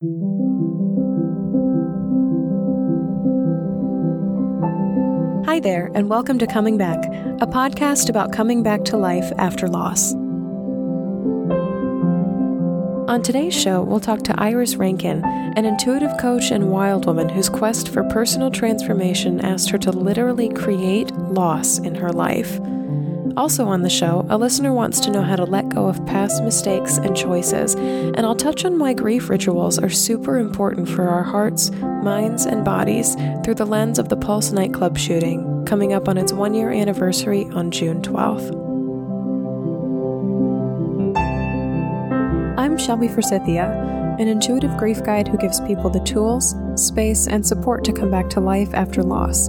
Hi there, and welcome to Coming Back, a podcast about coming back to life after loss. On today's show, we'll talk to Iris Rankin, an intuitive coach and wild woman whose quest for personal transformation asked her to literally create loss in her life. Also on the show, a listener wants to know how to let go of past mistakes and choices, and I'll touch on why grief rituals are super important for our hearts, minds, and bodies through the lens of the Pulse nightclub shooting, coming up on its one year anniversary on June 12th. I'm Shelby Forsythia, an intuitive grief guide who gives people the tools, space, and support to come back to life after loss.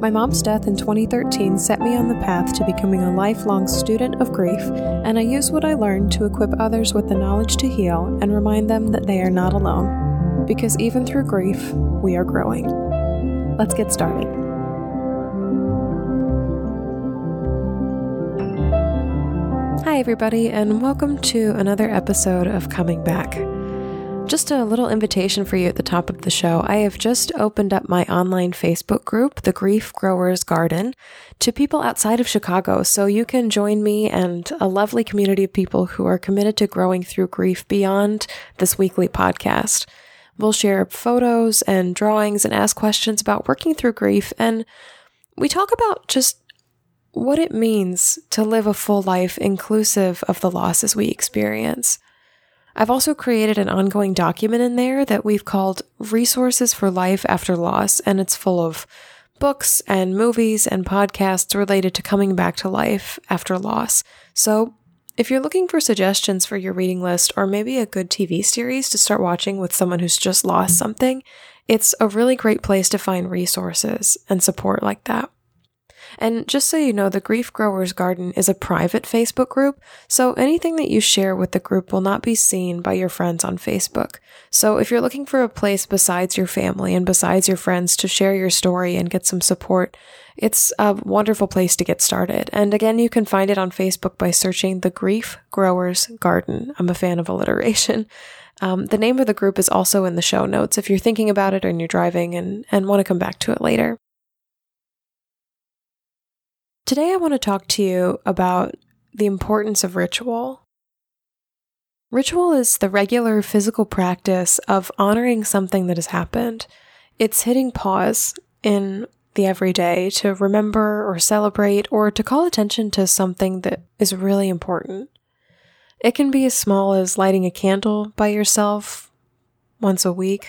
My mom's death in 2013 set me on the path to becoming a lifelong student of grief, and I use what I learned to equip others with the knowledge to heal and remind them that they are not alone. Because even through grief, we are growing. Let's get started. Hi, everybody, and welcome to another episode of Coming Back. Just a little invitation for you at the top of the show. I have just opened up my online Facebook group, The Grief Growers Garden, to people outside of Chicago. So you can join me and a lovely community of people who are committed to growing through grief beyond this weekly podcast. We'll share photos and drawings and ask questions about working through grief. And we talk about just what it means to live a full life inclusive of the losses we experience. I've also created an ongoing document in there that we've called Resources for Life After Loss, and it's full of books and movies and podcasts related to coming back to life after loss. So, if you're looking for suggestions for your reading list or maybe a good TV series to start watching with someone who's just lost something, it's a really great place to find resources and support like that. And just so you know, the Grief Growers Garden is a private Facebook group, so anything that you share with the group will not be seen by your friends on Facebook. So if you're looking for a place besides your family and besides your friends to share your story and get some support, it's a wonderful place to get started. And again, you can find it on Facebook by searching the Grief Growers Garden. I'm a fan of alliteration. Um, the name of the group is also in the show notes if you're thinking about it and you're driving and, and want to come back to it later. Today, I want to talk to you about the importance of ritual. Ritual is the regular physical practice of honoring something that has happened. It's hitting pause in the everyday to remember or celebrate or to call attention to something that is really important. It can be as small as lighting a candle by yourself once a week,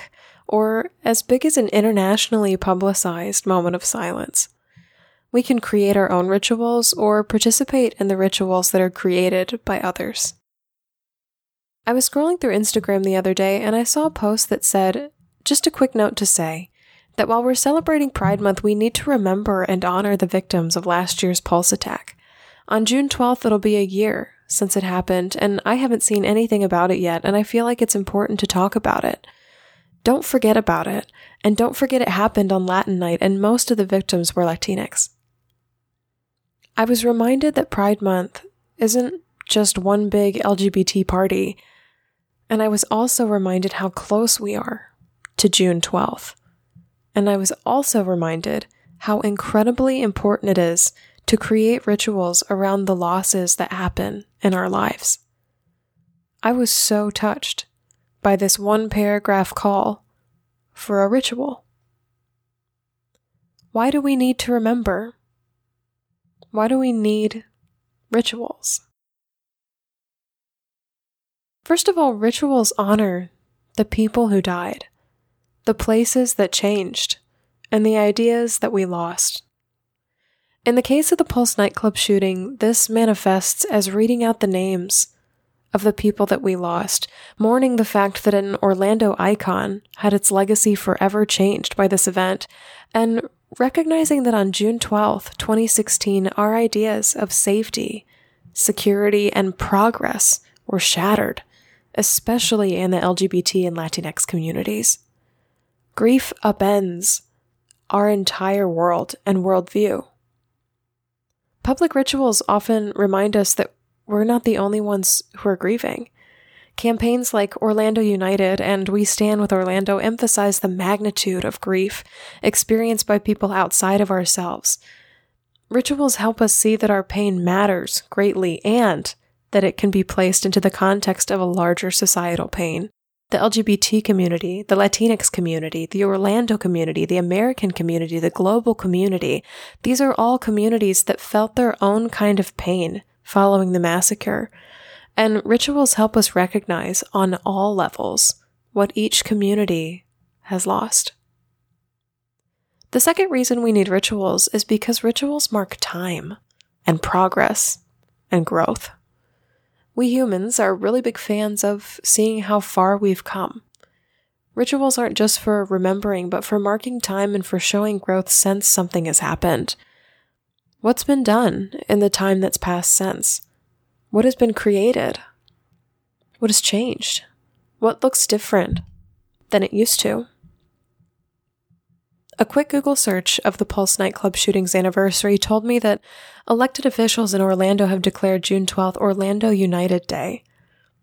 or as big as an internationally publicized moment of silence. We can create our own rituals or participate in the rituals that are created by others. I was scrolling through Instagram the other day and I saw a post that said, just a quick note to say, that while we're celebrating Pride Month, we need to remember and honor the victims of last year's pulse attack. On June 12th, it'll be a year since it happened, and I haven't seen anything about it yet, and I feel like it's important to talk about it. Don't forget about it, and don't forget it happened on Latin night, and most of the victims were Latinx. I was reminded that Pride Month isn't just one big LGBT party, and I was also reminded how close we are to June 12th. And I was also reminded how incredibly important it is to create rituals around the losses that happen in our lives. I was so touched by this one paragraph call for a ritual. Why do we need to remember why do we need rituals? First of all, rituals honor the people who died, the places that changed, and the ideas that we lost. In the case of the Pulse nightclub shooting, this manifests as reading out the names of the people that we lost, mourning the fact that an Orlando icon had its legacy forever changed by this event, and recognizing that on June 12, 2016, our ideas of safety, security, and progress were shattered, especially in the LGBT and Latinx communities. Grief upends our entire world and worldview. Public rituals often remind us that we're not the only ones who are grieving. Campaigns like Orlando United and We Stand with Orlando emphasize the magnitude of grief experienced by people outside of ourselves. Rituals help us see that our pain matters greatly and that it can be placed into the context of a larger societal pain. The LGBT community, the Latinx community, the Orlando community, the American community, the global community, these are all communities that felt their own kind of pain following the massacre and rituals help us recognize on all levels what each community has lost. The second reason we need rituals is because rituals mark time and progress and growth. We humans are really big fans of seeing how far we've come. Rituals aren't just for remembering, but for marking time and for showing growth since something has happened. What's been done in the time that's passed since? What has been created? What has changed? What looks different than it used to? A quick Google search of the Pulse nightclub shooting's anniversary told me that elected officials in Orlando have declared June 12th Orlando United Day,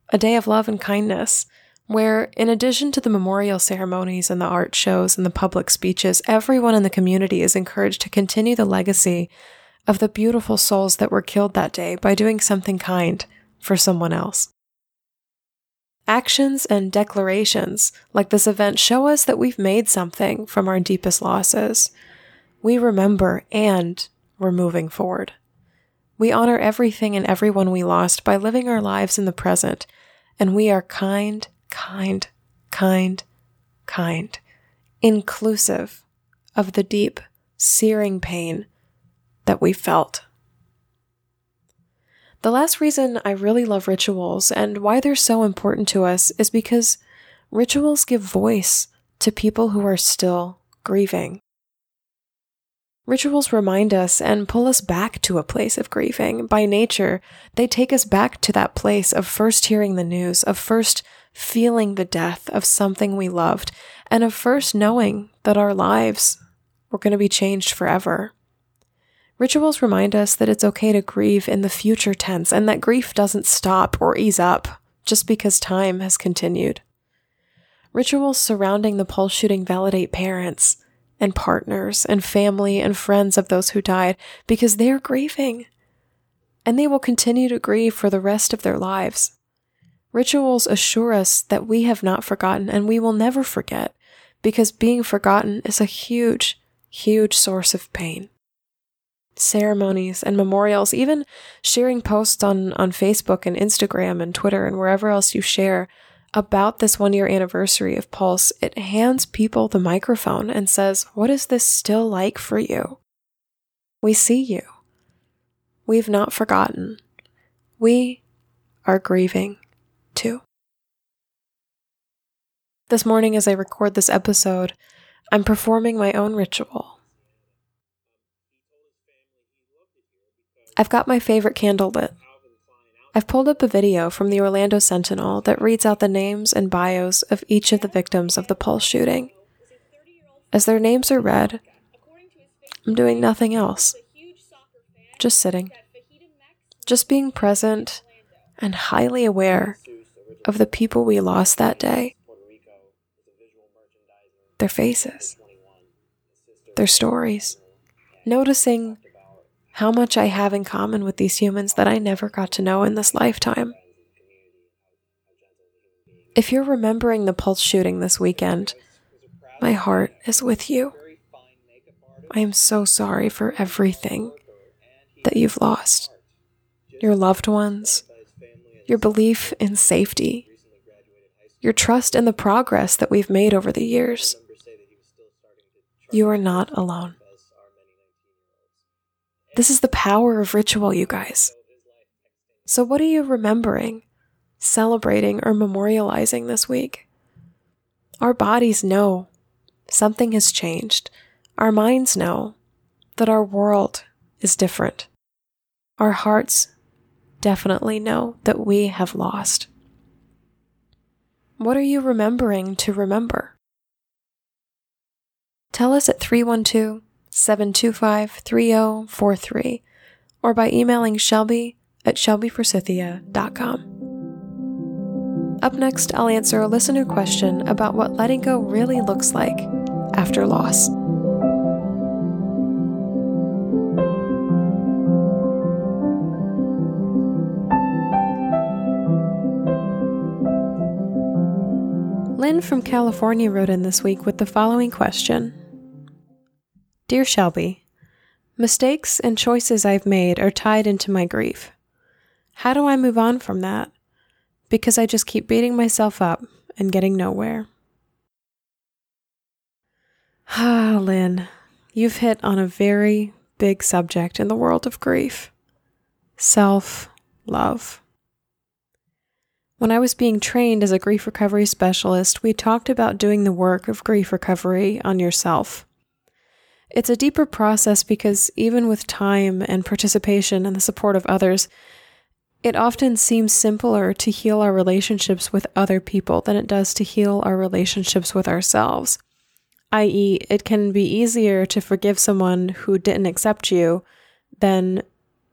a day of love and kindness, where, in addition to the memorial ceremonies and the art shows and the public speeches, everyone in the community is encouraged to continue the legacy of the beautiful souls that were killed that day by doing something kind for someone else. Actions and declarations like this event show us that we've made something from our deepest losses. We remember and we're moving forward. We honor everything and everyone we lost by living our lives in the present, and we are kind, kind, kind, kind, inclusive of the deep, searing pain that we felt. The last reason I really love rituals and why they're so important to us is because rituals give voice to people who are still grieving. Rituals remind us and pull us back to a place of grieving. By nature, they take us back to that place of first hearing the news, of first feeling the death of something we loved, and of first knowing that our lives were going to be changed forever. Rituals remind us that it's okay to grieve in the future tense and that grief doesn't stop or ease up just because time has continued. Rituals surrounding the pulse shooting validate parents and partners and family and friends of those who died because they are grieving. And they will continue to grieve for the rest of their lives. Rituals assure us that we have not forgotten and we will never forget because being forgotten is a huge, huge source of pain ceremonies and memorials, even sharing posts on, on Facebook and Instagram and Twitter and wherever else you share about this one year anniversary of Pulse, it hands people the microphone and says, What is this still like for you? We see you. We've not forgotten. We are grieving too. This morning, as I record this episode, I'm performing my own ritual I've got my favorite candle lit. I've pulled up a video from the Orlando Sentinel that reads out the names and bios of each of the victims of the Pulse shooting. As their names are read, I'm doing nothing else. Just sitting. Just being present and highly aware of the people we lost that day. Their faces. Their stories. Noticing how much I have in common with these humans that I never got to know in this lifetime. If you're remembering the Pulse shooting this weekend, my heart is with you. I am so sorry for everything that you've lost your loved ones, your belief in safety, your trust in the progress that we've made over the years. You are not alone. This is the power of ritual, you guys. So, what are you remembering, celebrating, or memorializing this week? Our bodies know something has changed. Our minds know that our world is different. Our hearts definitely know that we have lost. What are you remembering to remember? Tell us at 312 725 3043 or by emailing Shelby at shelbyforsythia.com. Up next, I'll answer a listener question about what letting go really looks like after loss. Lynn from California wrote in this week with the following question Dear Shelby, mistakes and choices I've made are tied into my grief. How do I move on from that? Because I just keep beating myself up and getting nowhere. Ah, Lynn, you've hit on a very big subject in the world of grief self love. When I was being trained as a grief recovery specialist, we talked about doing the work of grief recovery on yourself. It's a deeper process because even with time and participation and the support of others, it often seems simpler to heal our relationships with other people than it does to heal our relationships with ourselves. I.e., it can be easier to forgive someone who didn't accept you than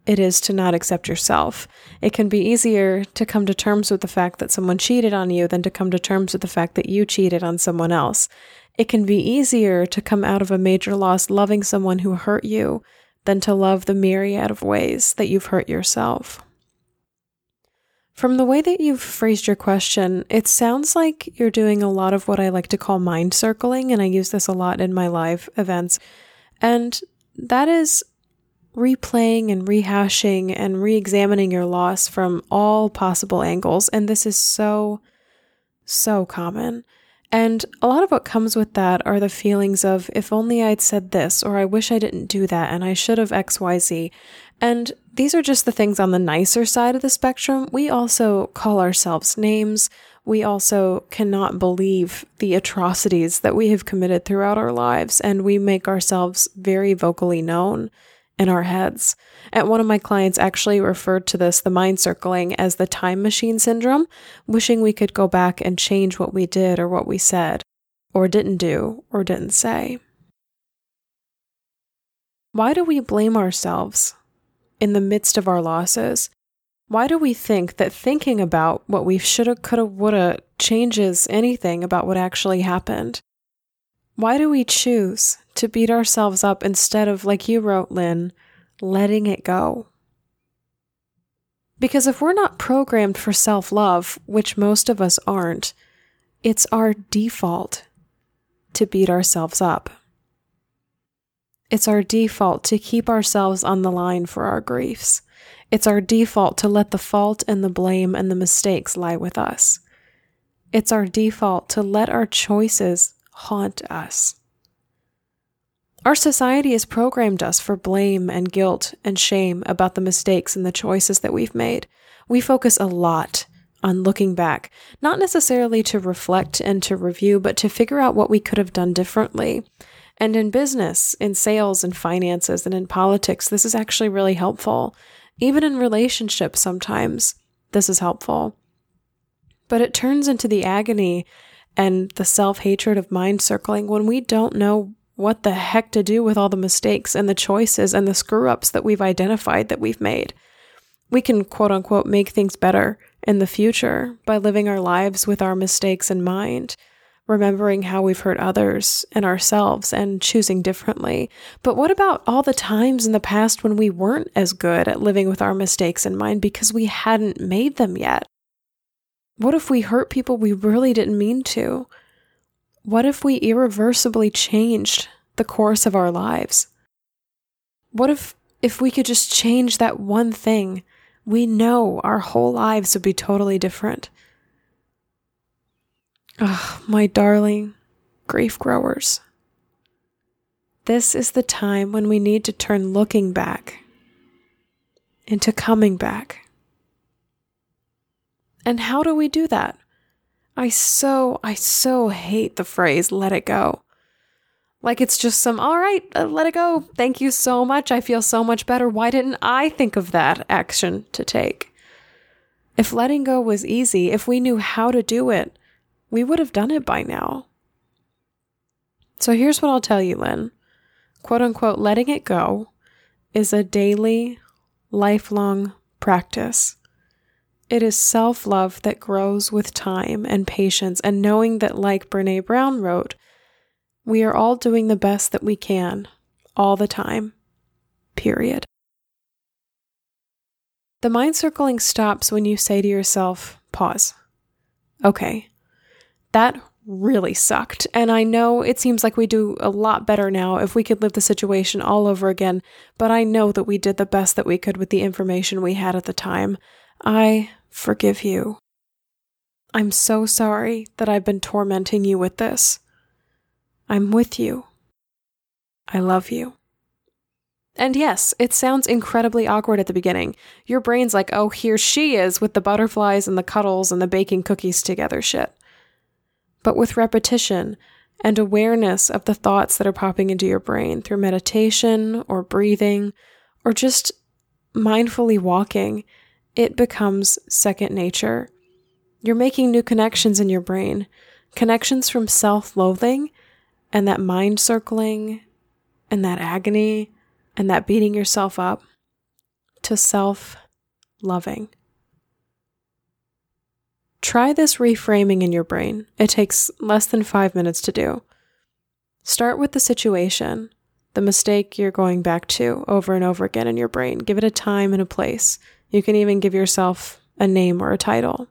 it is to not accept yourself. It can be easier to come to terms with the fact that someone cheated on you than to come to terms with the fact that you cheated on someone else. It can be easier to come out of a major loss loving someone who hurt you than to love the myriad of ways that you've hurt yourself. From the way that you've phrased your question, it sounds like you're doing a lot of what I like to call mind circling, and I use this a lot in my live events. And that is replaying and rehashing and re examining your loss from all possible angles. And this is so, so common. And a lot of what comes with that are the feelings of, if only I'd said this, or I wish I didn't do that, and I should have XYZ. And these are just the things on the nicer side of the spectrum. We also call ourselves names. We also cannot believe the atrocities that we have committed throughout our lives, and we make ourselves very vocally known in our heads. And one of my clients actually referred to this, the mind circling, as the time machine syndrome, wishing we could go back and change what we did or what we said, or didn't do, or didn't say. Why do we blame ourselves in the midst of our losses? Why do we think that thinking about what we shoulda, coulda, woulda changes anything about what actually happened? Why do we choose to beat ourselves up instead of, like you wrote, Lynn, letting it go? Because if we're not programmed for self love, which most of us aren't, it's our default to beat ourselves up. It's our default to keep ourselves on the line for our griefs. It's our default to let the fault and the blame and the mistakes lie with us. It's our default to let our choices haunt us. Our society has programmed us for blame and guilt and shame about the mistakes and the choices that we've made. We focus a lot on looking back, not necessarily to reflect and to review, but to figure out what we could have done differently. And in business, in sales and finances, and in politics, this is actually really helpful. Even in relationships, sometimes this is helpful. But it turns into the agony and the self hatred of mind circling when we don't know what the heck to do with all the mistakes and the choices and the screw ups that we've identified that we've made. We can quote unquote make things better in the future by living our lives with our mistakes in mind, remembering how we've hurt others and ourselves and choosing differently. But what about all the times in the past when we weren't as good at living with our mistakes in mind because we hadn't made them yet? What if we hurt people we really didn't mean to? What if we irreversibly changed the course of our lives? What if if we could just change that one thing, we know our whole lives would be totally different. Oh, my darling grief growers. This is the time when we need to turn looking back into coming back. And how do we do that? I so, I so hate the phrase let it go. Like it's just some, all right, uh, let it go. Thank you so much. I feel so much better. Why didn't I think of that action to take? If letting go was easy, if we knew how to do it, we would have done it by now. So here's what I'll tell you, Lynn. Quote unquote, letting it go is a daily, lifelong practice. It is self love that grows with time and patience, and knowing that, like Brene Brown wrote, we are all doing the best that we can, all the time. Period. The mind circling stops when you say to yourself, pause. Okay, that really sucked. And I know it seems like we do a lot better now if we could live the situation all over again, but I know that we did the best that we could with the information we had at the time. I forgive you. I'm so sorry that I've been tormenting you with this. I'm with you. I love you. And yes, it sounds incredibly awkward at the beginning. Your brain's like, oh, here she is with the butterflies and the cuddles and the baking cookies together shit. But with repetition and awareness of the thoughts that are popping into your brain through meditation or breathing or just mindfully walking, it becomes second nature. You're making new connections in your brain, connections from self loathing and that mind circling and that agony and that beating yourself up to self loving. Try this reframing in your brain. It takes less than five minutes to do. Start with the situation, the mistake you're going back to over and over again in your brain. Give it a time and a place. You can even give yourself a name or a title.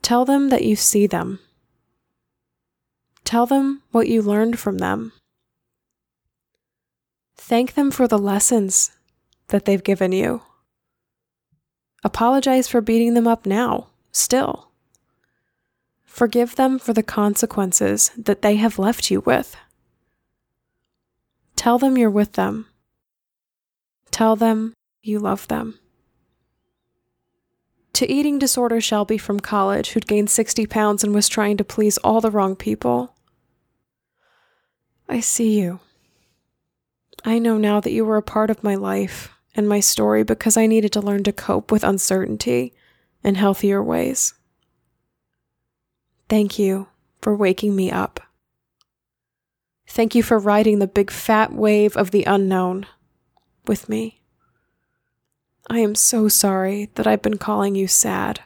Tell them that you see them. Tell them what you learned from them. Thank them for the lessons that they've given you. Apologize for beating them up now, still. Forgive them for the consequences that they have left you with. Tell them you're with them. Tell them you love them. To eating disorder Shelby from college who'd gained 60 pounds and was trying to please all the wrong people. I see you. I know now that you were a part of my life and my story because I needed to learn to cope with uncertainty in healthier ways. Thank you for waking me up. Thank you for riding the big fat wave of the unknown with me. I am so sorry that I've been calling you sad,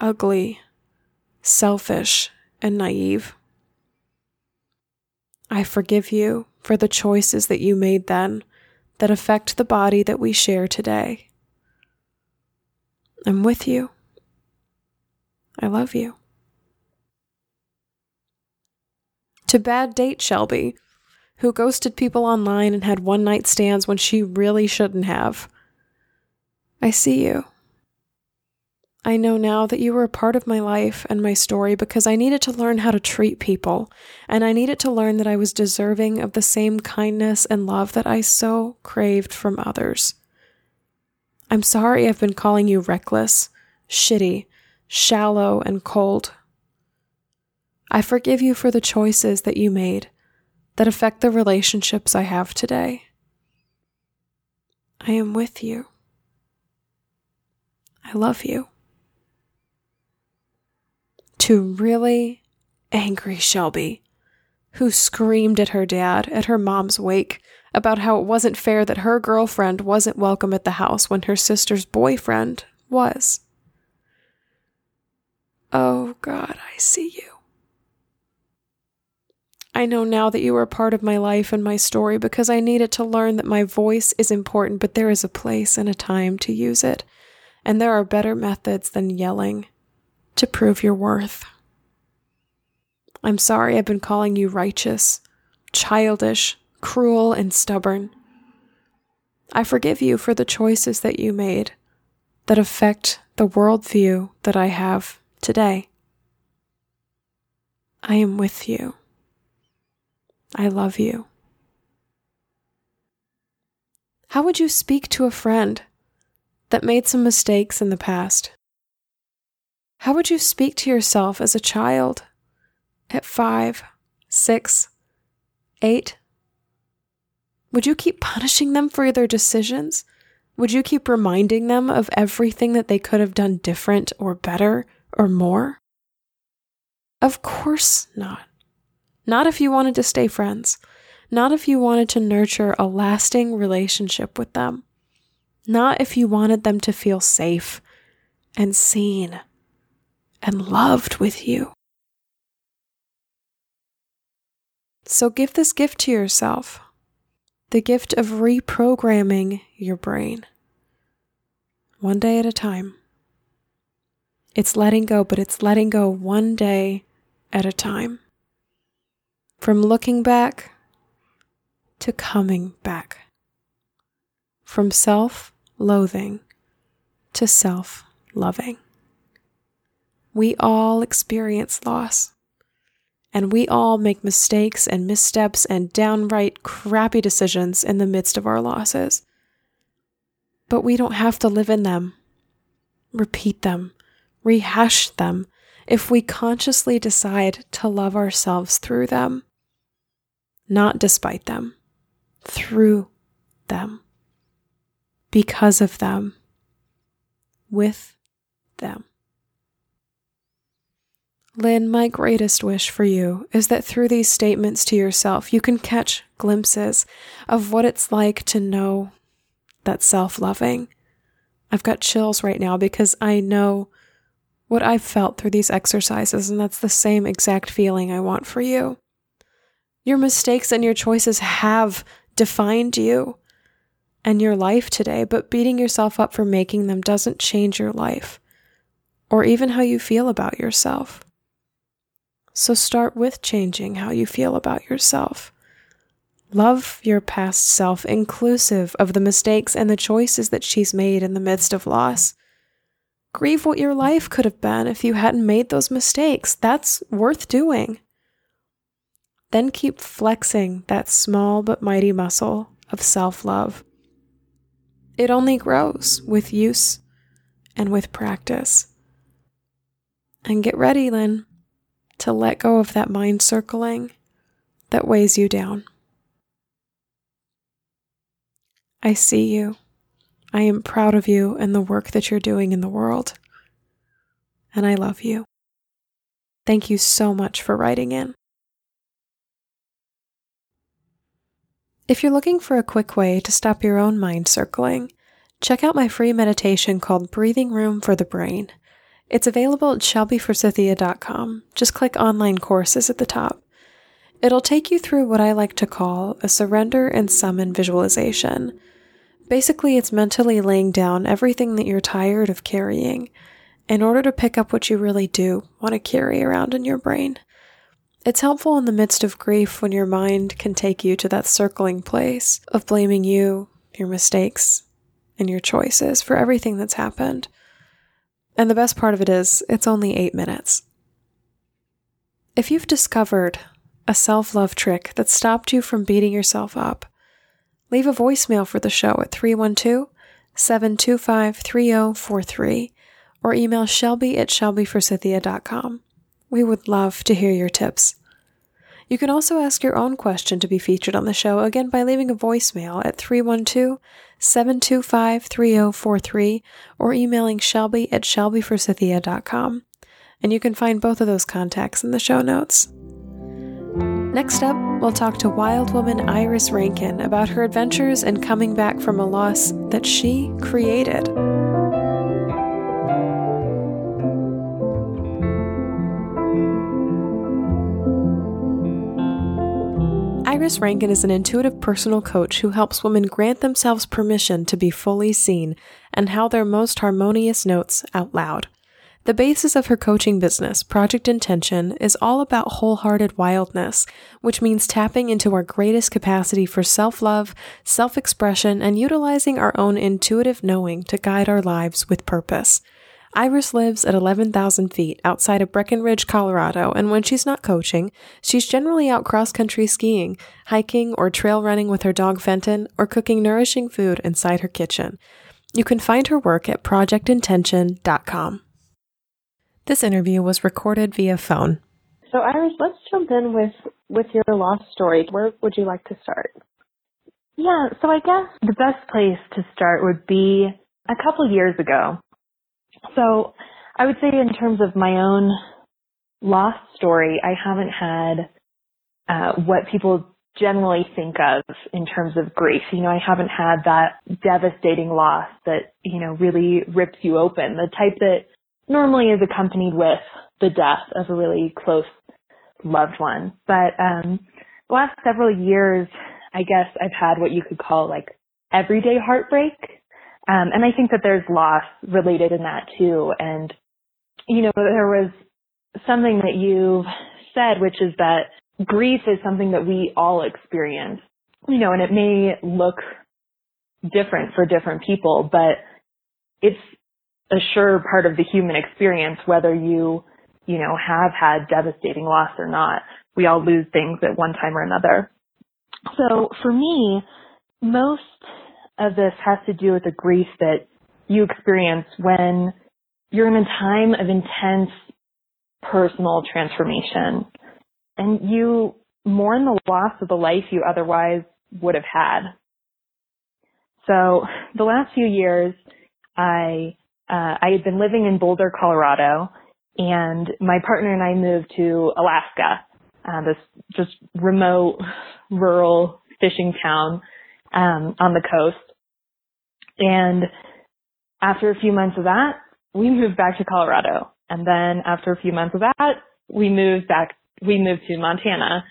ugly, selfish, and naive. I forgive you for the choices that you made then that affect the body that we share today. I'm with you. I love you. To bad date Shelby, who ghosted people online and had one night stands when she really shouldn't have. I see you. I know now that you were a part of my life and my story because I needed to learn how to treat people, and I needed to learn that I was deserving of the same kindness and love that I so craved from others. I'm sorry I've been calling you reckless, shitty, shallow, and cold. I forgive you for the choices that you made that affect the relationships I have today. I am with you. I love you to really angry Shelby, who screamed at her dad at her mom's wake about how it wasn't fair that her girlfriend wasn't welcome at the house when her sister's boyfriend was. Oh God, I see you. I know now that you are a part of my life and my story because I needed to learn that my voice is important, but there is a place and a time to use it. And there are better methods than yelling to prove your worth. I'm sorry I've been calling you righteous, childish, cruel, and stubborn. I forgive you for the choices that you made that affect the worldview that I have today. I am with you. I love you. How would you speak to a friend that made some mistakes in the past? How would you speak to yourself as a child at five, six, eight? Would you keep punishing them for their decisions? Would you keep reminding them of everything that they could have done different or better or more? Of course not. Not if you wanted to stay friends. Not if you wanted to nurture a lasting relationship with them. Not if you wanted them to feel safe and seen and loved with you. So give this gift to yourself the gift of reprogramming your brain, one day at a time. It's letting go, but it's letting go one day at a time. From looking back to coming back. From self loathing to self loving. We all experience loss. And we all make mistakes and missteps and downright crappy decisions in the midst of our losses. But we don't have to live in them, repeat them, rehash them if we consciously decide to love ourselves through them, not despite them, through them, because of them, with them. Lynn, my greatest wish for you is that through these statements to yourself, you can catch glimpses of what it's like to know that self loving. I've got chills right now because I know what I've felt through these exercises, and that's the same exact feeling I want for you. Your mistakes and your choices have defined you and your life today, but beating yourself up for making them doesn't change your life or even how you feel about yourself. So start with changing how you feel about yourself. Love your past self, inclusive of the mistakes and the choices that she's made in the midst of loss. Grieve what your life could have been if you hadn't made those mistakes. That's worth doing. Then keep flexing that small but mighty muscle of self love. It only grows with use and with practice. And get ready, Lynn to let go of that mind circling that weighs you down. I see you. I am proud of you and the work that you're doing in the world. And I love you. Thank you so much for writing in. If you're looking for a quick way to stop your own mind circling, check out my free meditation called Breathing Room for the Brain. It's available at shelbyforsythia.com. Just click online courses at the top. It'll take you through what I like to call a surrender and summon visualization. Basically, it's mentally laying down everything that you're tired of carrying in order to pick up what you really do want to carry around in your brain. It's helpful in the midst of grief when your mind can take you to that circling place of blaming you, your mistakes, and your choices for everything that's happened. And the best part of it is, it's only eight minutes. If you've discovered a self love trick that stopped you from beating yourself up, leave a voicemail for the show at 312 725 3043 or email shelby at shelbyforsythia.com. We would love to hear your tips. You can also ask your own question to be featured on the show again by leaving a voicemail at 312 725 3043 or emailing shelby at shelbyforsythia.com. And you can find both of those contacts in the show notes. Next up, we'll talk to wild woman Iris Rankin about her adventures and coming back from a loss that she created. Iris Rankin is an intuitive personal coach who helps women grant themselves permission to be fully seen and how their most harmonious notes out loud. The basis of her coaching business, Project Intention, is all about wholehearted wildness, which means tapping into our greatest capacity for self love, self expression, and utilizing our own intuitive knowing to guide our lives with purpose. Iris lives at 11,000 feet outside of Breckenridge, Colorado, and when she's not coaching, she's generally out cross country skiing, hiking, or trail running with her dog Fenton, or cooking nourishing food inside her kitchen. You can find her work at projectintention.com. This interview was recorded via phone. So, Iris, let's jump in with, with your lost story. Where would you like to start? Yeah, so I guess the best place to start would be a couple years ago. So I would say in terms of my own lost story, I haven't had uh, what people generally think of in terms of grief. You know, I haven't had that devastating loss that, you know, really rips you open, the type that normally is accompanied with the death of a really close loved one. But um the last several years, I guess I've had what you could call like everyday heartbreak. Um and I think that there's loss related in that too. And you know, there was something that you've said, which is that grief is something that we all experience, you know, and it may look different for different people, but it's a sure part of the human experience, whether you, you know, have had devastating loss or not. We all lose things at one time or another. So for me, most of this has to do with the grief that you experience when you're in a time of intense personal transformation and you mourn the loss of the life you otherwise would have had. So the last few years, I uh, I had been living in Boulder, Colorado, and my partner and I moved to Alaska, uh, this just remote, rural fishing town um, on the coast. And after a few months of that, we moved back to Colorado. And then after a few months of that, we moved back we moved to Montana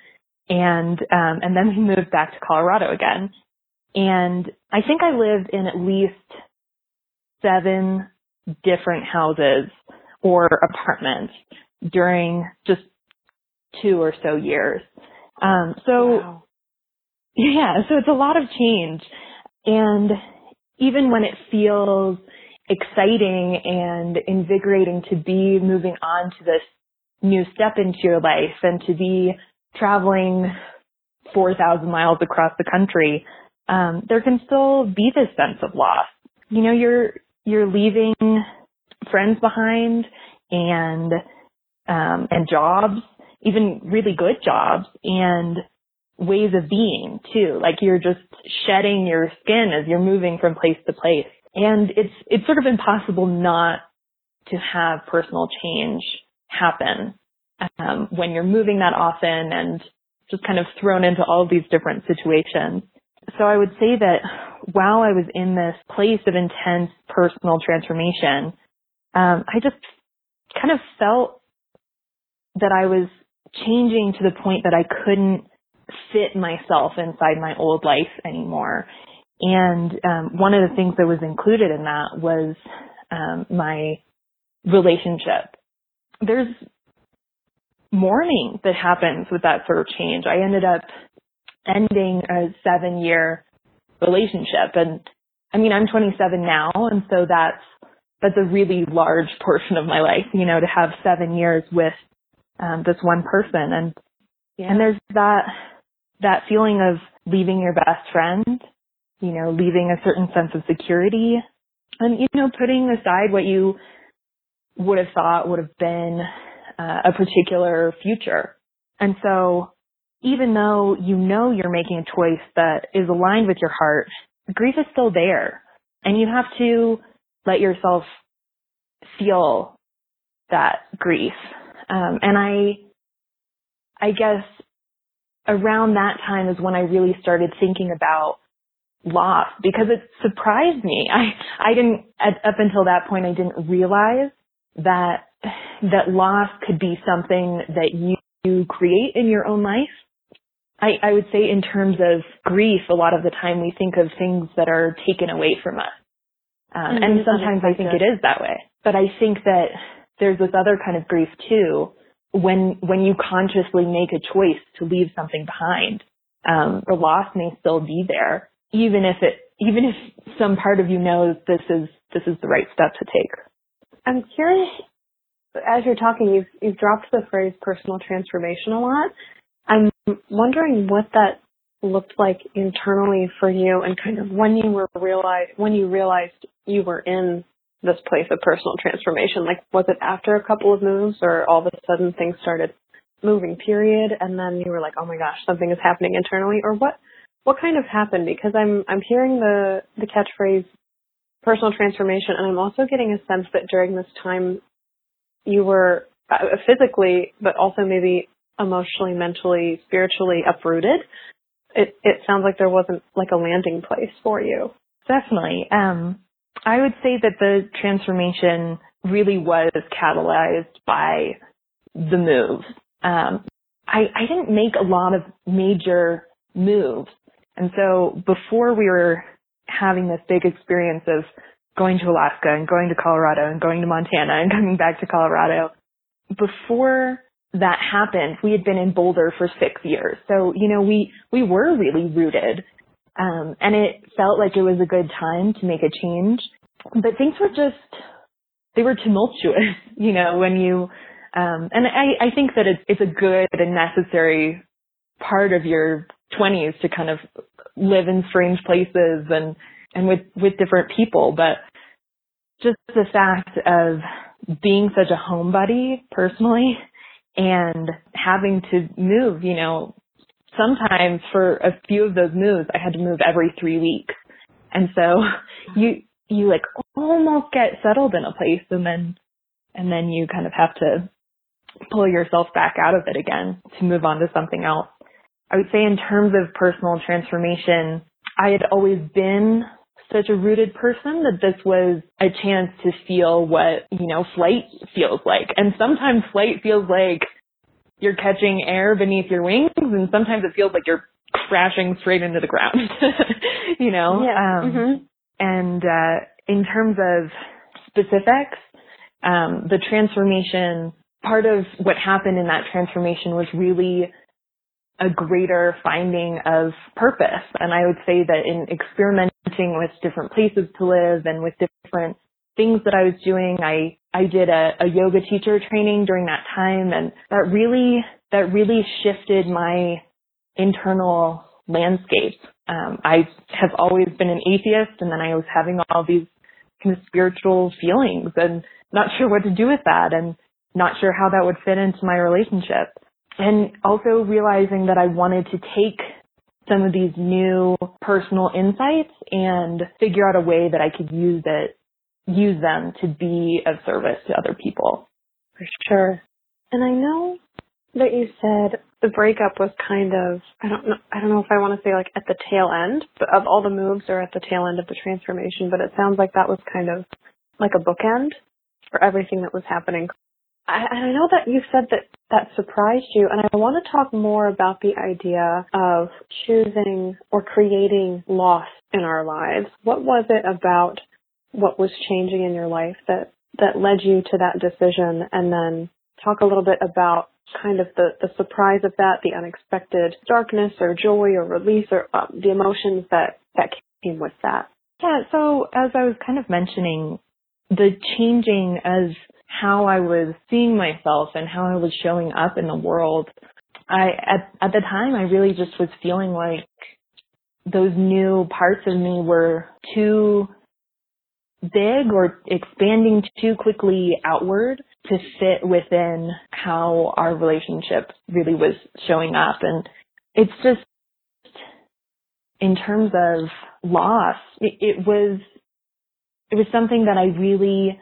and um and then we moved back to Colorado again. And I think I lived in at least seven different houses or apartments during just two or so years. Um so wow. yeah, so it's a lot of change. And even when it feels exciting and invigorating to be moving on to this new step into your life and to be traveling 4,000 miles across the country, um, there can still be this sense of loss. You know, you're, you're leaving friends behind and, um, and jobs, even really good jobs and ways of being too. Like you're just shedding your skin as you're moving from place to place. And it's, it's sort of impossible not to have personal change happen um, when you're moving that often and just kind of thrown into all of these different situations. So I would say that while I was in this place of intense personal transformation, um, I just kind of felt that I was changing to the point that I couldn't fit myself inside my old life anymore. And um, one of the things that was included in that was um, my relationship. There's mourning that happens with that sort of change. I ended up ending a seven year relationship and I mean, I'm 27 now and so that's, that's a really large portion of my life, you know, to have seven years with um, this one person and, yeah. and there's that, that feeling of leaving your best friend, you know, leaving a certain sense of security and, you know, putting aside what you would have thought would have been uh, a particular future. And so even though you know you're making a choice that is aligned with your heart, grief is still there. And you have to let yourself feel that grief. Um, and I, I guess around that time is when I really started thinking about loss because it surprised me. I, I didn't, up until that point, I didn't realize that that loss could be something that you, you create in your own life. I, I would say in terms of grief, a lot of the time we think of things that are taken away from us. Um, mm-hmm. and sometimes I think it is that way. But I think that there's this other kind of grief too, when, when you consciously make a choice to leave something behind. Um, the loss may still be there, even if it, even if some part of you knows this is, this is the right step to take. I'm curious as you're talking, you've you've dropped the phrase personal transformation a lot. I'm wondering what that looked like internally for you, and kind of when you were realize when you realized you were in this place of personal transformation. Like, was it after a couple of moves, or all of a sudden things started moving? Period, and then you were like, oh my gosh, something is happening internally, or what? What kind of happened? Because I'm I'm hearing the the catchphrase personal transformation, and I'm also getting a sense that during this time you were uh, physically, but also maybe emotionally, mentally, spiritually uprooted. it it sounds like there wasn't like a landing place for you. Definitely. Um, I would say that the transformation really was catalyzed by the move. Um, I, I didn't make a lot of major moves. And so before we were having this big experience of going to Alaska and going to Colorado and going to Montana and coming back to Colorado, before that happened, we had been in Boulder for six years. So, you know, we, we were really rooted. Um, and it felt like it was a good time to make a change. But things were just, they were tumultuous, you know, when you, um, and I, I think that it's, it's a good and necessary part of your 20s to kind of live in strange places and, and with, with different people. But just the fact of being such a homebody personally and having to move, you know, sometimes for a few of those moves, I had to move every three weeks. And so you, you like almost get settled in a place and then, and then you kind of have to pull yourself back out of it again to move on to something else. I would say in terms of personal transformation, I had always been such a rooted person that this was a chance to feel what, you know, flight feels like. And sometimes flight feels like you're catching air beneath your wings and sometimes it feels like you're crashing straight into the ground, you know? Yeah. Um, mm-hmm. And, uh, in terms of specifics, um, the transformation, part of what happened in that transformation was really a greater finding of purpose. And I would say that in experimenting with different places to live and with different things that I was doing, I, I did a, a yoga teacher training during that time and that really, that really shifted my internal landscape. Um, I have always been an atheist and then I was having all these kind of spiritual feelings and not sure what to do with that and not sure how that would fit into my relationship and also realizing that I wanted to take some of these new personal insights and figure out a way that I could use it, use them to be of service to other people. For sure. And I know that you said the breakup was kind of I don't know I don't know if I want to say like at the tail end but of all the moves or at the tail end of the transformation, but it sounds like that was kind of like a bookend for everything that was happening I, I know that you said that that surprised you, and I want to talk more about the idea of choosing or creating loss in our lives. What was it about what was changing in your life that that led you to that decision, and then talk a little bit about kind of the, the surprise of that, the unexpected darkness or joy or release or uh, the emotions that, that came with that. Yeah, so as I was kind of mentioning, the changing as how I was seeing myself and how I was showing up in the world. I at at the time I really just was feeling like those new parts of me were too big or expanding too quickly outward to fit within how our relationship really was showing up and it's just in terms of loss it, it was it was something that I really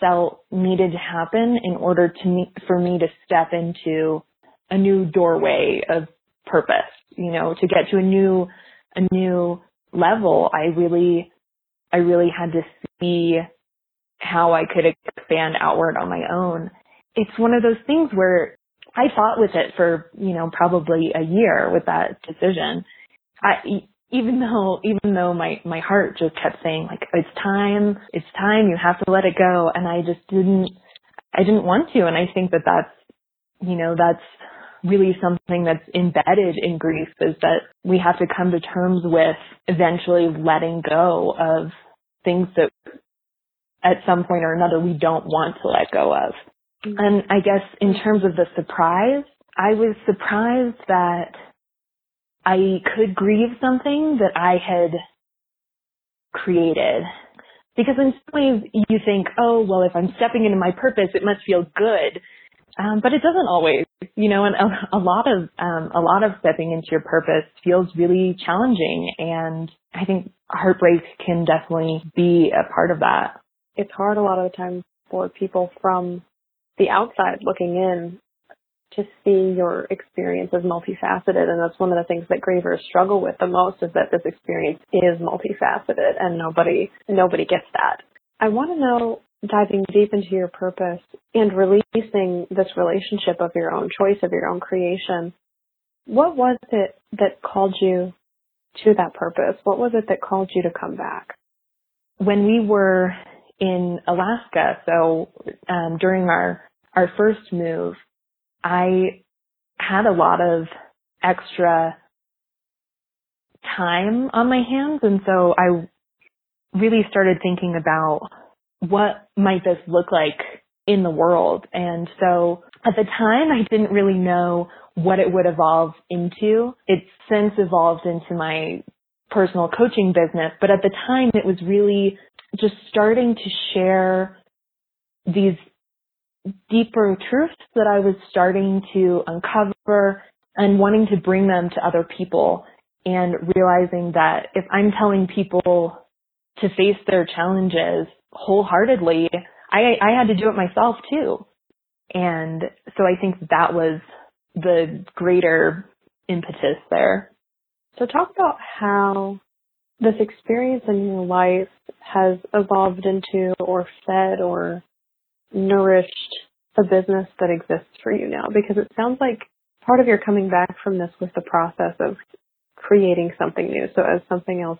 felt needed to happen in order to me, for me to step into a new doorway of purpose, you know, to get to a new, a new level. I really, I really had to see how I could expand outward on my own. It's one of those things where I fought with it for, you know, probably a year with that decision. I, even though even though my my heart just kept saying like it's time it's time you have to let it go and i just didn't i didn't want to and i think that that's you know that's really something that's embedded in grief is that we have to come to terms with eventually letting go of things that at some point or another we don't want to let go of mm-hmm. and i guess in terms of the surprise i was surprised that I could grieve something that I had created. Because in some ways you think, oh, well, if I'm stepping into my purpose, it must feel good. Um, but it doesn't always, you know, and a, a lot of, um, a lot of stepping into your purpose feels really challenging. And I think heartbreak can definitely be a part of that. It's hard a lot of the time for people from the outside looking in to see your experience as multifaceted. And that's one of the things that grievers struggle with the most is that this experience is multifaceted and nobody, nobody gets that. I want to know, diving deep into your purpose and releasing this relationship of your own choice, of your own creation, what was it that called you to that purpose? What was it that called you to come back? When we were in Alaska, so um, during our our first move, I had a lot of extra time on my hands, and so I really started thinking about what might this look like in the world. And so at the time, I didn't really know what it would evolve into. It's since evolved into my personal coaching business, but at the time it was really just starting to share these deeper truths that I was starting to uncover and wanting to bring them to other people and realizing that if I'm telling people to face their challenges wholeheartedly, I, I had to do it myself too. And so I think that was the greater impetus there. So talk about how this experience in your life has evolved into or fed or nourished the business that exists for you now? Because it sounds like part of your coming back from this was the process of creating something new. So as something else,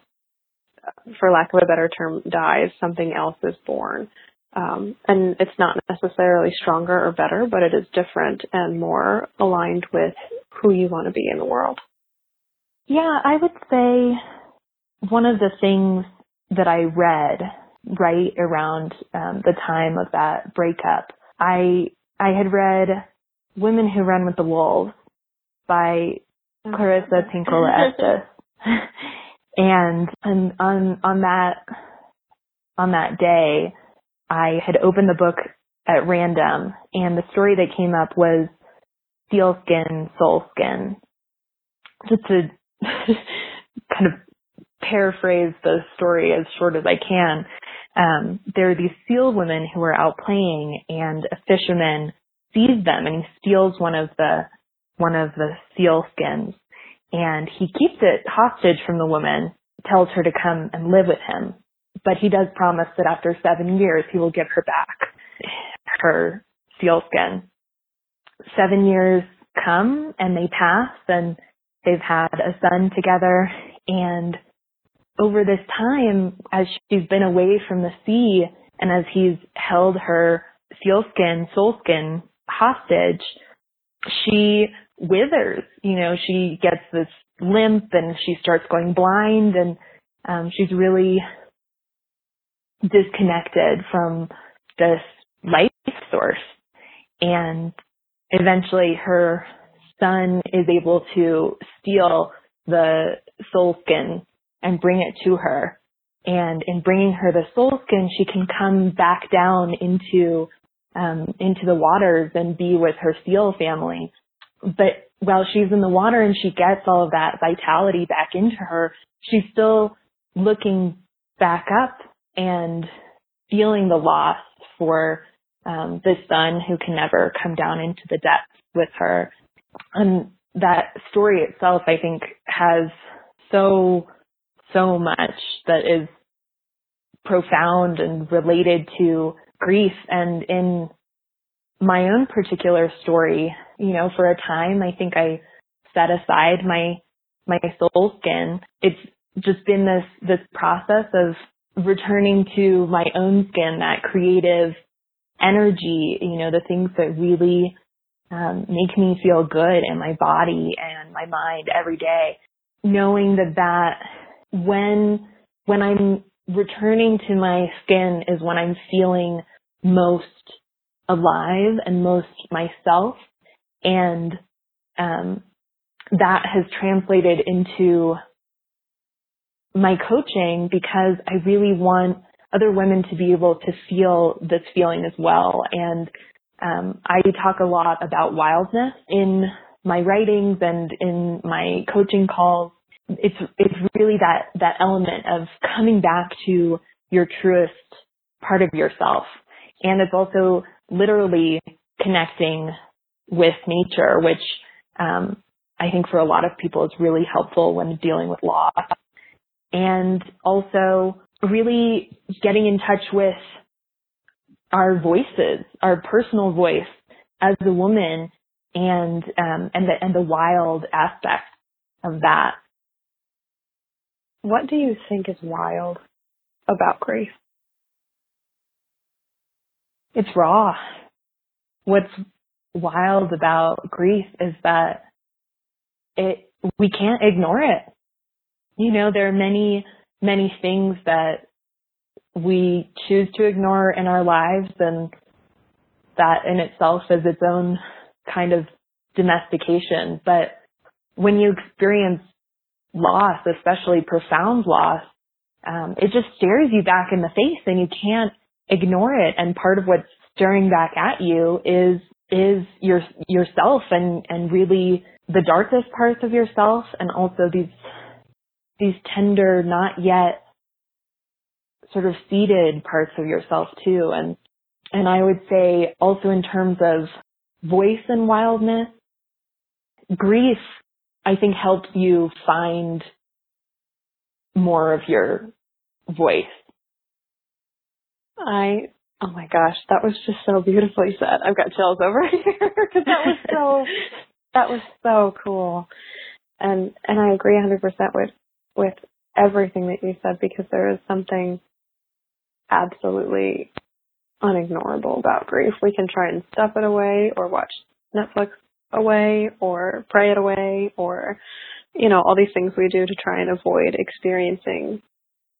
for lack of a better term, dies, something else is born. Um, and it's not necessarily stronger or better, but it is different and more aligned with who you want to be in the world. Yeah, I would say one of the things that I read right around um, the time of that breakup, I I had read Women Who Run with the Wolves by Clarissa Pinkola Estes. and and on on that on that day I had opened the book at random and the story that came up was Seal Skin, Soul Skin. Just to kind of paraphrase the story as short as I can, um, there are these seal women who are out playing and a fisherman sees them and he steals one of the one of the seal skins and he keeps it hostage from the woman, tells her to come and live with him. But he does promise that after seven years he will give her back her seal skin. Seven years come and they pass and they've had a son together and over this time, as she's been away from the sea and as he's held her sealskin, soulskin hostage, she withers. You know, she gets this limp and she starts going blind and um, she's really disconnected from this life source. And eventually her son is able to steal the soul skin and bring it to her. And in bringing her the soul skin, she can come back down into um, into the waters and be with her seal family. But while she's in the water and she gets all of that vitality back into her, she's still looking back up and feeling the loss for um, the son who can never come down into the depths with her. And that story itself, I think, has so so much that is profound and related to grief. And in my own particular story, you know, for a time, I think I set aside my, my soul skin. It's just been this, this process of returning to my own skin, that creative energy, you know, the things that really um, make me feel good in my body and my mind every day. Knowing that that when when I'm returning to my skin is when I'm feeling most alive and most myself and um, that has translated into my coaching because I really want other women to be able to feel this feeling as well. And um, I talk a lot about wildness in my writings and in my coaching calls. It's it's really that that element of coming back to your truest part of yourself. And it's also literally connecting with nature, which um, I think for a lot of people is really helpful when dealing with loss. And also really getting in touch with our voices, our personal voice as a woman and um, and the and the wild aspect of that. What do you think is wild about grief? It's raw. What's wild about grief is that it we can't ignore it. You know, there are many many things that we choose to ignore in our lives and that in itself is its own kind of domestication. But when you experience loss, especially profound loss, um, it just stares you back in the face and you can't ignore it. And part of what's staring back at you is is your yourself and and really the darkest parts of yourself and also these these tender not yet sort of seeded parts of yourself too. And and I would say also in terms of voice and wildness grief I think helps you find more of your voice. I Oh my gosh, that was just so beautifully said. I've got chills over here because that was so that was so cool. And and I agree 100% with with everything that you said because there is something absolutely unignorable about grief. We can try and stuff it away or watch Netflix away or pray it away or you know all these things we do to try and avoid experiencing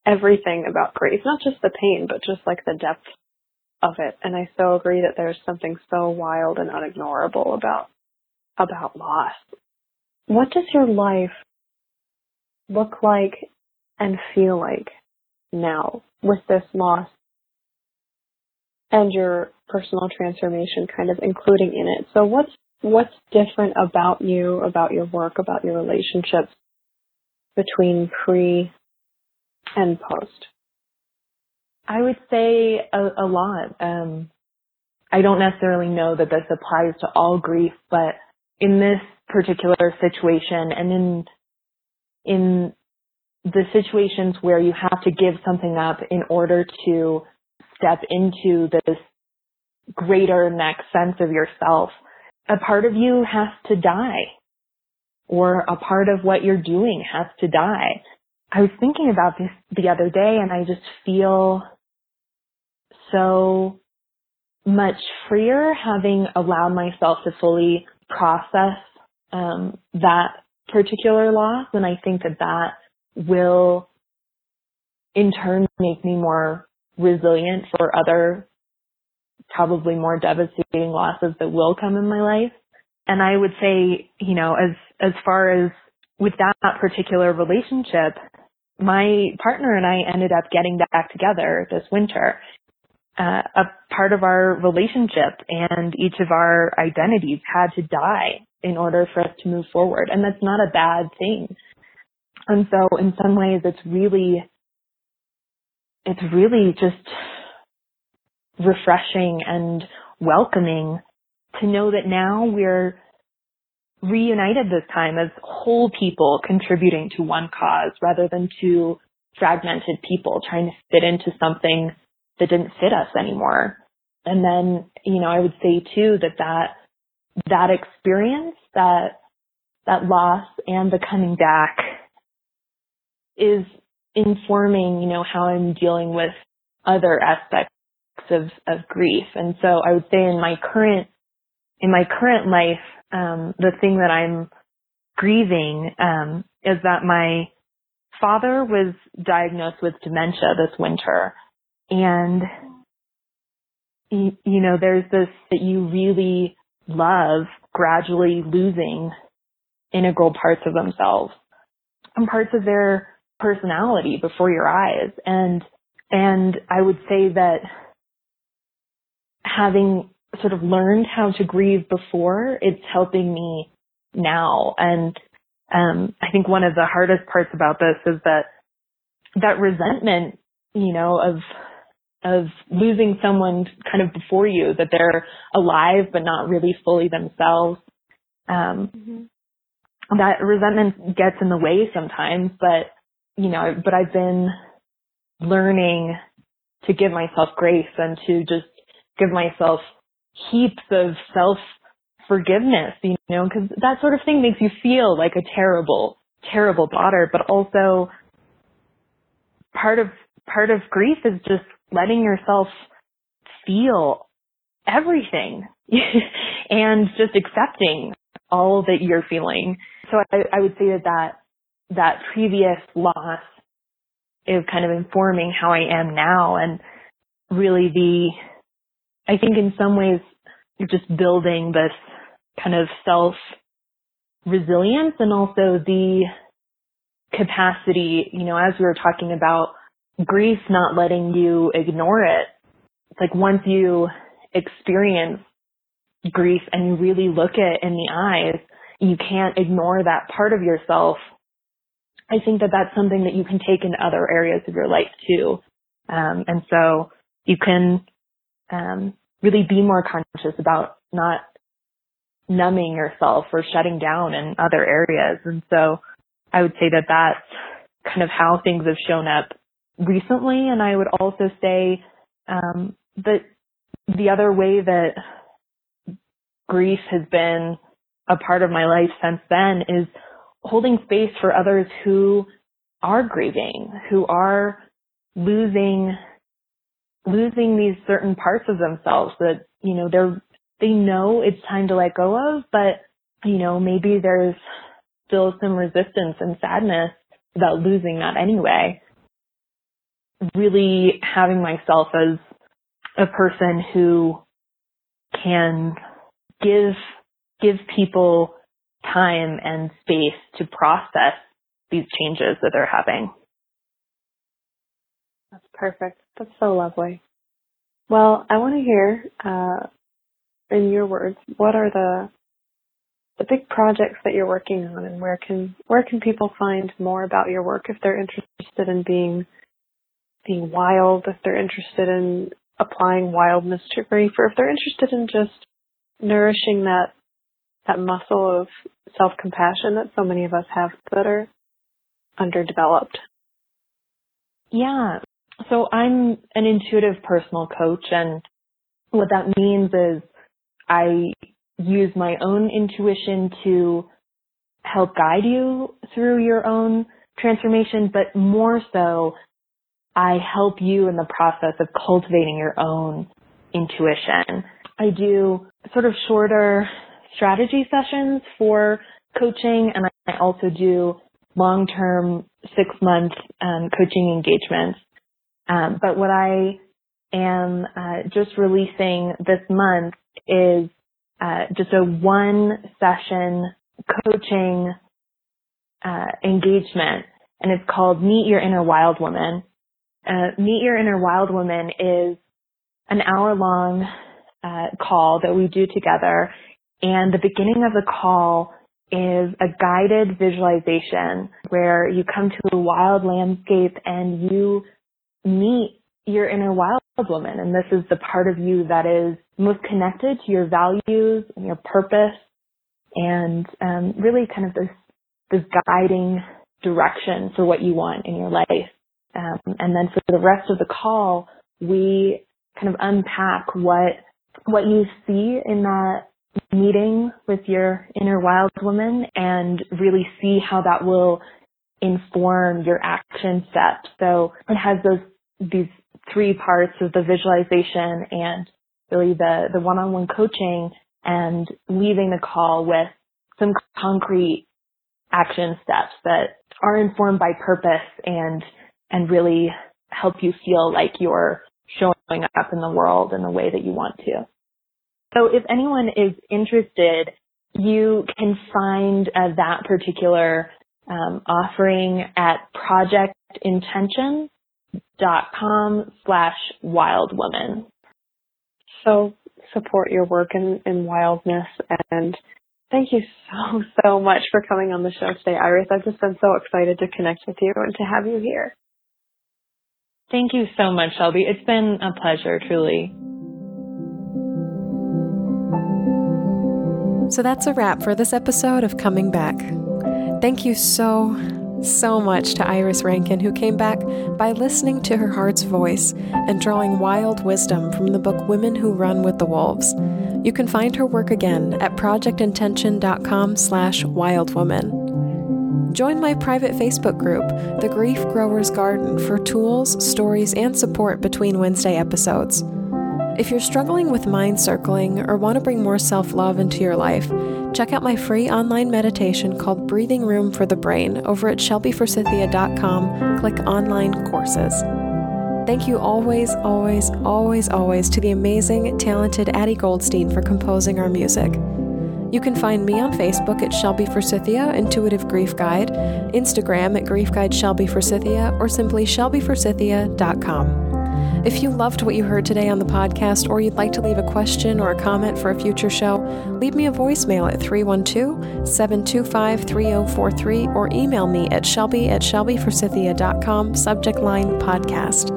everything about grief, not just the pain, but just like the depth of it. And I so agree that there's something so wild and unignorable about about loss. What does your life look like and feel like now with this loss and your personal transformation kind of including in it? So what's what's different about you, about your work, about your relationships between pre and post? I would say a, a lot. Um, I don't necessarily know that this applies to all grief, but in this particular situation and in in the situations where you have to give something up in order to step into this greater next sense of yourself, a part of you has to die or a part of what you're doing has to die. I was thinking about this the other day and I just feel so much freer having allowed myself to fully process um, that particular loss. And I think that that will in turn make me more resilient for other probably more devastating losses that will come in my life. And I would say, you know, as, as far as with that particular relationship, my partner and I ended up getting back together this winter uh, a part of our relationship and each of our identities had to die in order for us to move forward. And that's not a bad thing. And so in some ways it's really, it's really just refreshing and welcoming to know that now we're reunited this time as whole people contributing to one cause rather than two fragmented people trying to fit into something that didn't fit us anymore. And then, you know, I would say too that that, that experience, that, that loss and the coming back is informing, you know, how I'm dealing with other aspects of, of grief. And so I would say in my current, in my current life, um, the thing that I'm grieving, um, is that my father was diagnosed with dementia this winter and, you, you know, there's this that you really love gradually losing integral parts of themselves and parts of their personality before your eyes. And, and I would say that having sort of learned how to grieve before, it's helping me now. And, um, I think one of the hardest parts about this is that that resentment, you know, of of losing someone kind of before you that they're alive but not really fully themselves. Um, mm-hmm. That resentment gets in the way sometimes, but you know, but I've been learning to give myself grace and to just give myself heaps of self forgiveness, you know, because that sort of thing makes you feel like a terrible, terrible daughter, but also part of part of grief is just letting yourself feel everything and just accepting all that you're feeling. So I, I would say that, that that previous loss is kind of informing how I am now and really the, I think in some ways you're just building this kind of self resilience and also the capacity, you know, as we were talking about grief not letting you ignore it. It's like once you experience grief and you really look it in the eyes, you can't ignore that part of yourself. I think that that's something that you can take into other areas of your life too. Um, and so you can um, really be more conscious about not numbing yourself or shutting down in other areas. And so I would say that that's kind of how things have shown up recently. And I would also say um, that the other way that grief has been a part of my life since then is holding space for others who are grieving, who are losing losing these certain parts of themselves that you know they're they know it's time to let go of, but you know maybe there's still some resistance and sadness about losing that anyway really having myself as a person who can give give people time and space to process these changes that they're having. That's perfect. That's so lovely. Well, I want to hear, uh, in your words, what are the the big projects that you're working on, and where can where can people find more about your work if they're interested in being being wild, if they're interested in applying wildness to grief, or if they're interested in just nourishing that that muscle of self compassion that so many of us have that are underdeveloped. Yeah. So I'm an intuitive personal coach and what that means is I use my own intuition to help guide you through your own transformation, but more so I help you in the process of cultivating your own intuition. I do sort of shorter strategy sessions for coaching and I also do long-term six month um, coaching engagements. Um, but what I am uh, just releasing this month is uh, just a one session coaching uh, engagement and it's called Meet Your Inner Wild Woman uh, Meet Your Inner Wild Woman is an hour long uh, call that we do together. And the beginning of the call is a guided visualization where you come to a wild landscape and you meet your inner wild woman. And this is the part of you that is most connected to your values and your purpose and um, really kind of this, this guiding direction for what you want in your life. Um, and then for the rest of the call, we kind of unpack what what you see in that meeting with your inner wild woman and really see how that will inform your action steps. So it has those these three parts of the visualization and really the the one-on-one coaching and leaving the call with some concrete action steps that are informed by purpose and and really help you feel like you're showing up in the world in the way that you want to. So if anyone is interested, you can find uh, that particular um, offering at projectintention.com slash wildwoman. So support your work in, in wildness and thank you so, so much for coming on the show today, Iris. I've just been so excited to connect with you and to have you here. Thank you so much, Shelby. It's been a pleasure, truly. So that's a wrap for this episode of Coming Back. Thank you so, so much to Iris Rankin, who came back by listening to her heart's voice and drawing wild wisdom from the book Women Who Run with the Wolves. You can find her work again at projectintention.com slash wildwoman. Join my private Facebook group, The Grief Growers Garden, for tools, stories, and support between Wednesday episodes. If you're struggling with mind circling or want to bring more self love into your life, check out my free online meditation called Breathing Room for the Brain over at shelbyforsythia.com. Click Online Courses. Thank you always, always, always, always to the amazing, talented Addie Goldstein for composing our music. You can find me on Facebook at Shelby for Forsythia Intuitive Grief Guide, Instagram at Grief Guide Shelby Forsythia, or simply shelbyforsythia.com. If you loved what you heard today on the podcast, or you'd like to leave a question or a comment for a future show, leave me a voicemail at 312 725 3043 or email me at shelby at shelbyforsythia.com, subject line podcast.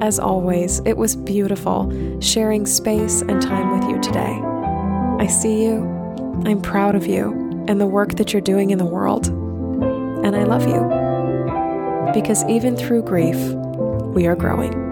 As always, it was beautiful sharing space and time with you today. I see you, I'm proud of you, and the work that you're doing in the world. And I love you. Because even through grief, we are growing.